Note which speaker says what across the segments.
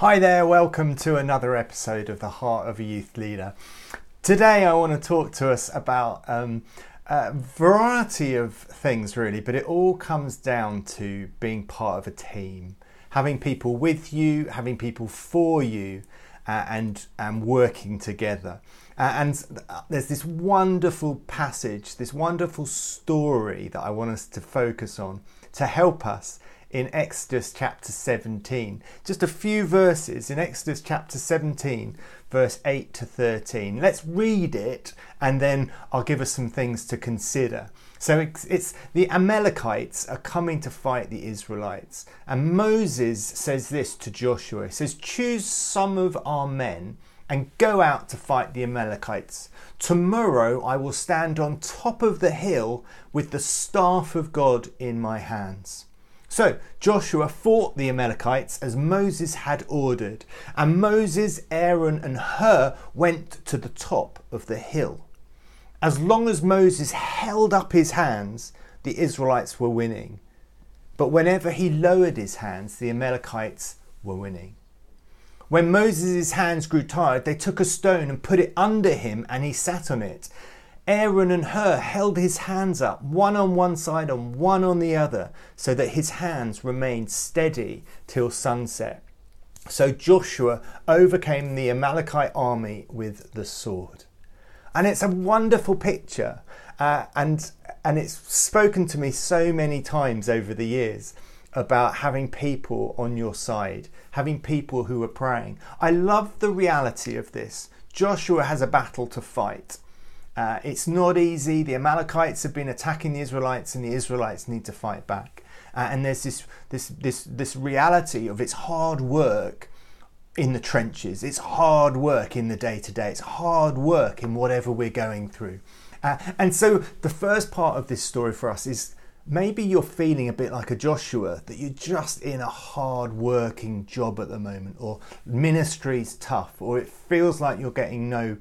Speaker 1: Hi there, welcome to another episode of The Heart of a Youth Leader. Today I want to talk to us about um, a variety of things, really, but it all comes down to being part of a team, having people with you, having people for you, uh, and, and working together. Uh, and there's this wonderful passage, this wonderful story that I want us to focus on to help us in Exodus chapter 17. Just a few verses in Exodus chapter 17, verse 8 to 13. Let's read it and then I'll give us some things to consider. So it's, it's, the Amalekites are coming to fight the Israelites. And Moses says this to Joshua. He says, Choose some of our men and go out to fight the Amalekites. Tomorrow I will stand on top of the hill with the staff of God in my hands. So Joshua fought the Amalekites as Moses had ordered, and Moses, Aaron, and Hur went to the top of the hill. As long as Moses held up his hands, the Israelites were winning. But whenever he lowered his hands, the Amalekites were winning. When Moses' hands grew tired, they took a stone and put it under him, and he sat on it. Aaron and Hur held his hands up, one on one side and one on the other, so that his hands remained steady till sunset. So Joshua overcame the Amalekite army with the sword. And it's a wonderful picture, uh, and, and it's spoken to me so many times over the years about having people on your side, having people who are praying. I love the reality of this. Joshua has a battle to fight. Uh, it's not easy. The Amalekites have been attacking the Israelites, and the Israelites need to fight back. Uh, and there's this, this, this, this reality of it's hard work in the trenches, it's hard work in the day to day, it's hard work in whatever we're going through. Uh, and so, the first part of this story for us is maybe you're feeling a bit like a Joshua, that you're just in a hard working job at the moment, or ministry's tough, or it feels like you're getting no.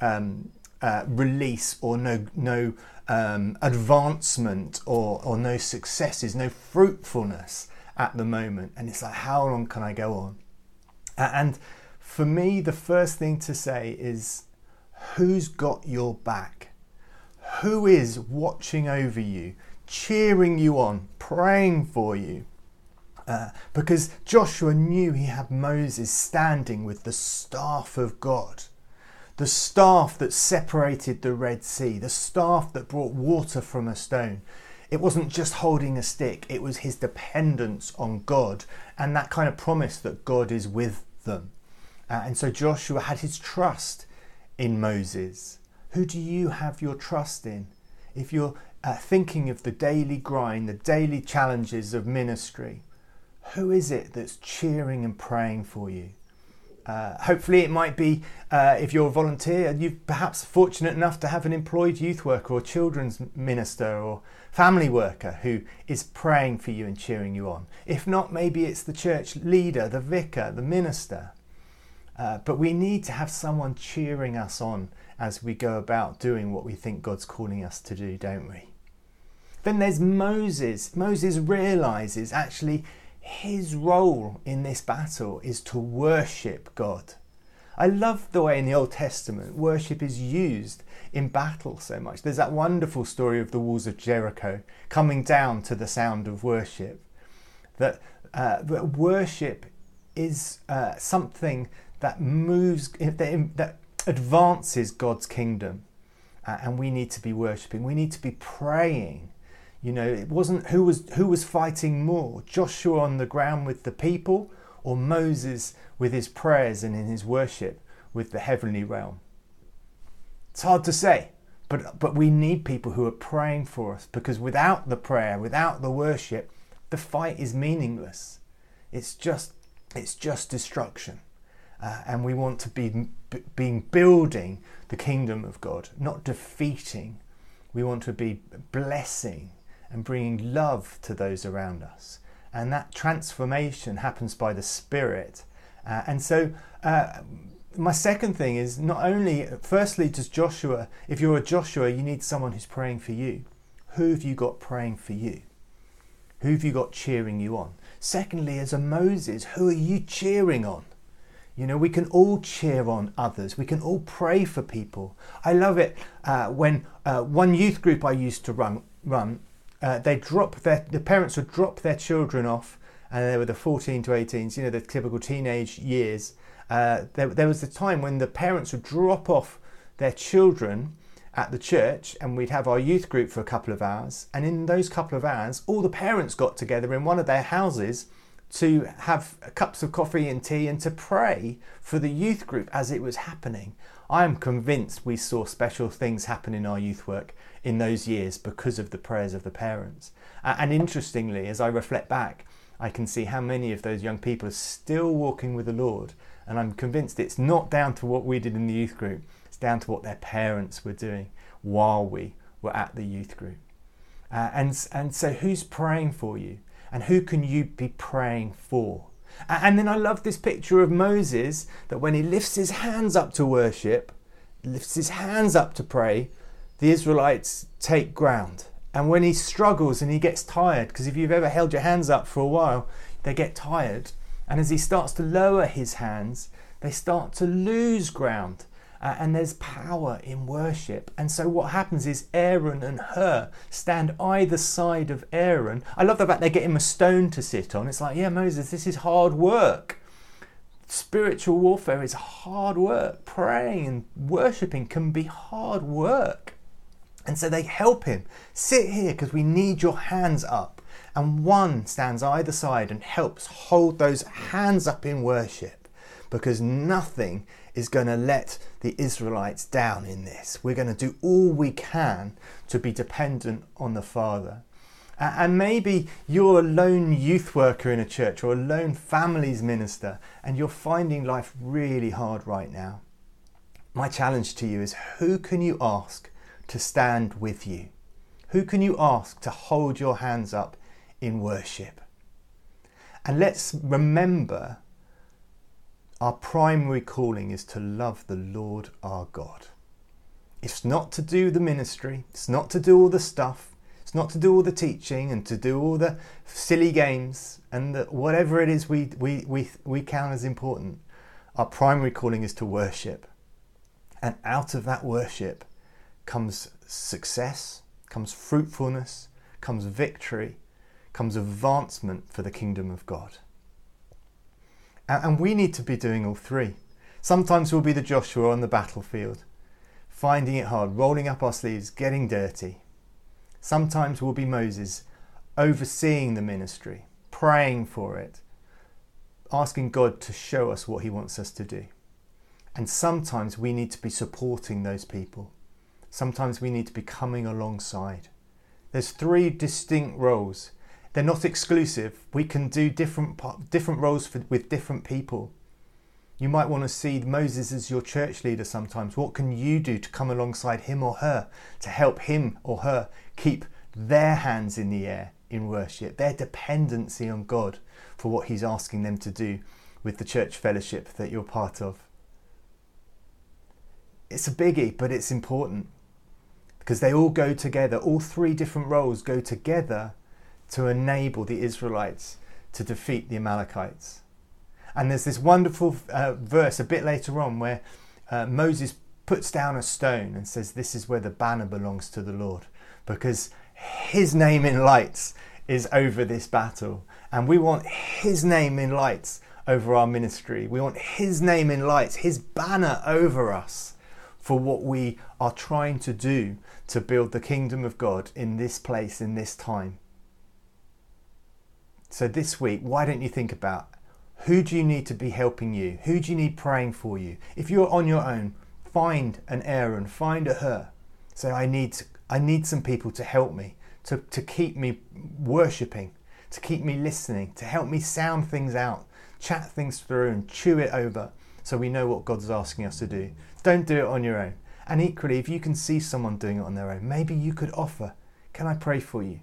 Speaker 1: Um, uh, release or no no um, advancement or or no successes, no fruitfulness at the moment, and it's like how long can I go on? And for me, the first thing to say is who's got your back? Who is watching over you, cheering you on, praying for you? Uh, because Joshua knew he had Moses standing with the staff of God the staff that separated the Red Sea, the staff that brought water from a stone. It wasn't just holding a stick, it was his dependence on God and that kind of promise that God is with them. Uh, and so Joshua had his trust in Moses. Who do you have your trust in? If you're uh, thinking of the daily grind, the daily challenges of ministry, who is it that's cheering and praying for you? Uh, hopefully, it might be uh, if you're a volunteer, and you're perhaps fortunate enough to have an employed youth worker or children's minister or family worker who is praying for you and cheering you on. If not, maybe it's the church leader, the vicar, the minister. Uh, but we need to have someone cheering us on as we go about doing what we think God's calling us to do, don't we? Then there's Moses. Moses realizes actually his role in this battle is to worship God. I love the way in the Old Testament worship is used in battle so much. There's that wonderful story of the walls of Jericho coming down to the sound of worship. That, uh, that worship is uh, something that moves, that advances God's kingdom. Uh, and we need to be worshipping. We need to be praying you know, it wasn't who was who was fighting more, Joshua on the ground with the people or Moses with his prayers and in his worship with the heavenly realm. It's hard to say, but but we need people who are praying for us because without the prayer, without the worship, the fight is meaningless. It's just it's just destruction. Uh, and we want to be b- being building the kingdom of God, not defeating. We want to be blessing and bringing love to those around us. And that transformation happens by the Spirit. Uh, and so, uh, my second thing is not only, firstly, does Joshua, if you're a Joshua, you need someone who's praying for you. Who have you got praying for you? Who have you got cheering you on? Secondly, as a Moses, who are you cheering on? You know, we can all cheer on others. We can all pray for people. I love it uh, when uh, one youth group I used to run, run uh, they drop their, the parents would drop their children off, and they were the 14 to 18s, you know, the typical teenage years. Uh, there, there was a time when the parents would drop off their children at the church and we'd have our youth group for a couple of hours. And in those couple of hours, all the parents got together in one of their houses to have cups of coffee and tea and to pray for the youth group as it was happening. I am convinced we saw special things happen in our youth work in those years because of the prayers of the parents. And interestingly, as I reflect back, I can see how many of those young people are still walking with the Lord. And I'm convinced it's not down to what we did in the youth group, it's down to what their parents were doing while we were at the youth group. Uh, and, and so, who's praying for you? And who can you be praying for? And then I love this picture of Moses that when he lifts his hands up to worship, lifts his hands up to pray, the Israelites take ground. And when he struggles and he gets tired, because if you've ever held your hands up for a while, they get tired. And as he starts to lower his hands, they start to lose ground uh, and there's power in worship. And so what happens is Aaron and Hur stand either side of Aaron. I love the fact they get him a stone to sit on. It's like, yeah, Moses, this is hard work. Spiritual warfare is hard work. Praying and worshipping can be hard work. And so they help him sit here because we need your hands up. And one stands either side and helps hold those hands up in worship because nothing is going to let the Israelites down in this. We're going to do all we can to be dependent on the Father. And maybe you're a lone youth worker in a church or a lone families minister and you're finding life really hard right now. My challenge to you is who can you ask to stand with you? Who can you ask to hold your hands up in worship? And let's remember our primary calling is to love the Lord our God. It's not to do the ministry, it's not to do all the stuff, it's not to do all the teaching and to do all the silly games and the, whatever it is we, we, we, we count as important. Our primary calling is to worship. And out of that worship comes success, comes fruitfulness, comes victory, comes advancement for the kingdom of God. And we need to be doing all three. Sometimes we'll be the Joshua on the battlefield, finding it hard, rolling up our sleeves, getting dirty. Sometimes we'll be Moses, overseeing the ministry, praying for it, asking God to show us what He wants us to do. And sometimes we need to be supporting those people. Sometimes we need to be coming alongside. There's three distinct roles they're not exclusive. We can do different different roles for, with different people. You might want to see Moses as your church leader sometimes. What can you do to come alongside him or her to help him or her keep their hands in the air in worship, their dependency on God for what He's asking them to do with the church fellowship that you're part of? It's a biggie, but it's important because they all go together. All three different roles go together to enable the Israelites to defeat the Amalekites. And there's this wonderful uh, verse a bit later on where uh, Moses puts down a stone and says, This is where the banner belongs to the Lord, because his name in lights is over this battle. And we want his name in lights over our ministry. We want his name in lights, his banner over us for what we are trying to do to build the kingdom of God in this place, in this time. So this week, why don't you think about who do you need to be helping you? Who do you need praying for you? If you're on your own, find an Aaron, find a Hur. Say, I need, I need some people to help me, to, to keep me worshipping, to keep me listening, to help me sound things out, chat things through and chew it over so we know what God's asking us to do. Don't do it on your own. And equally, if you can see someone doing it on their own, maybe you could offer, Can I pray for you?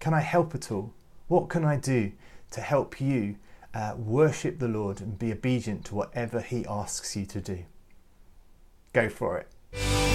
Speaker 1: Can I help at all? What can I do to help you uh, worship the Lord and be obedient to whatever He asks you to do? Go for it.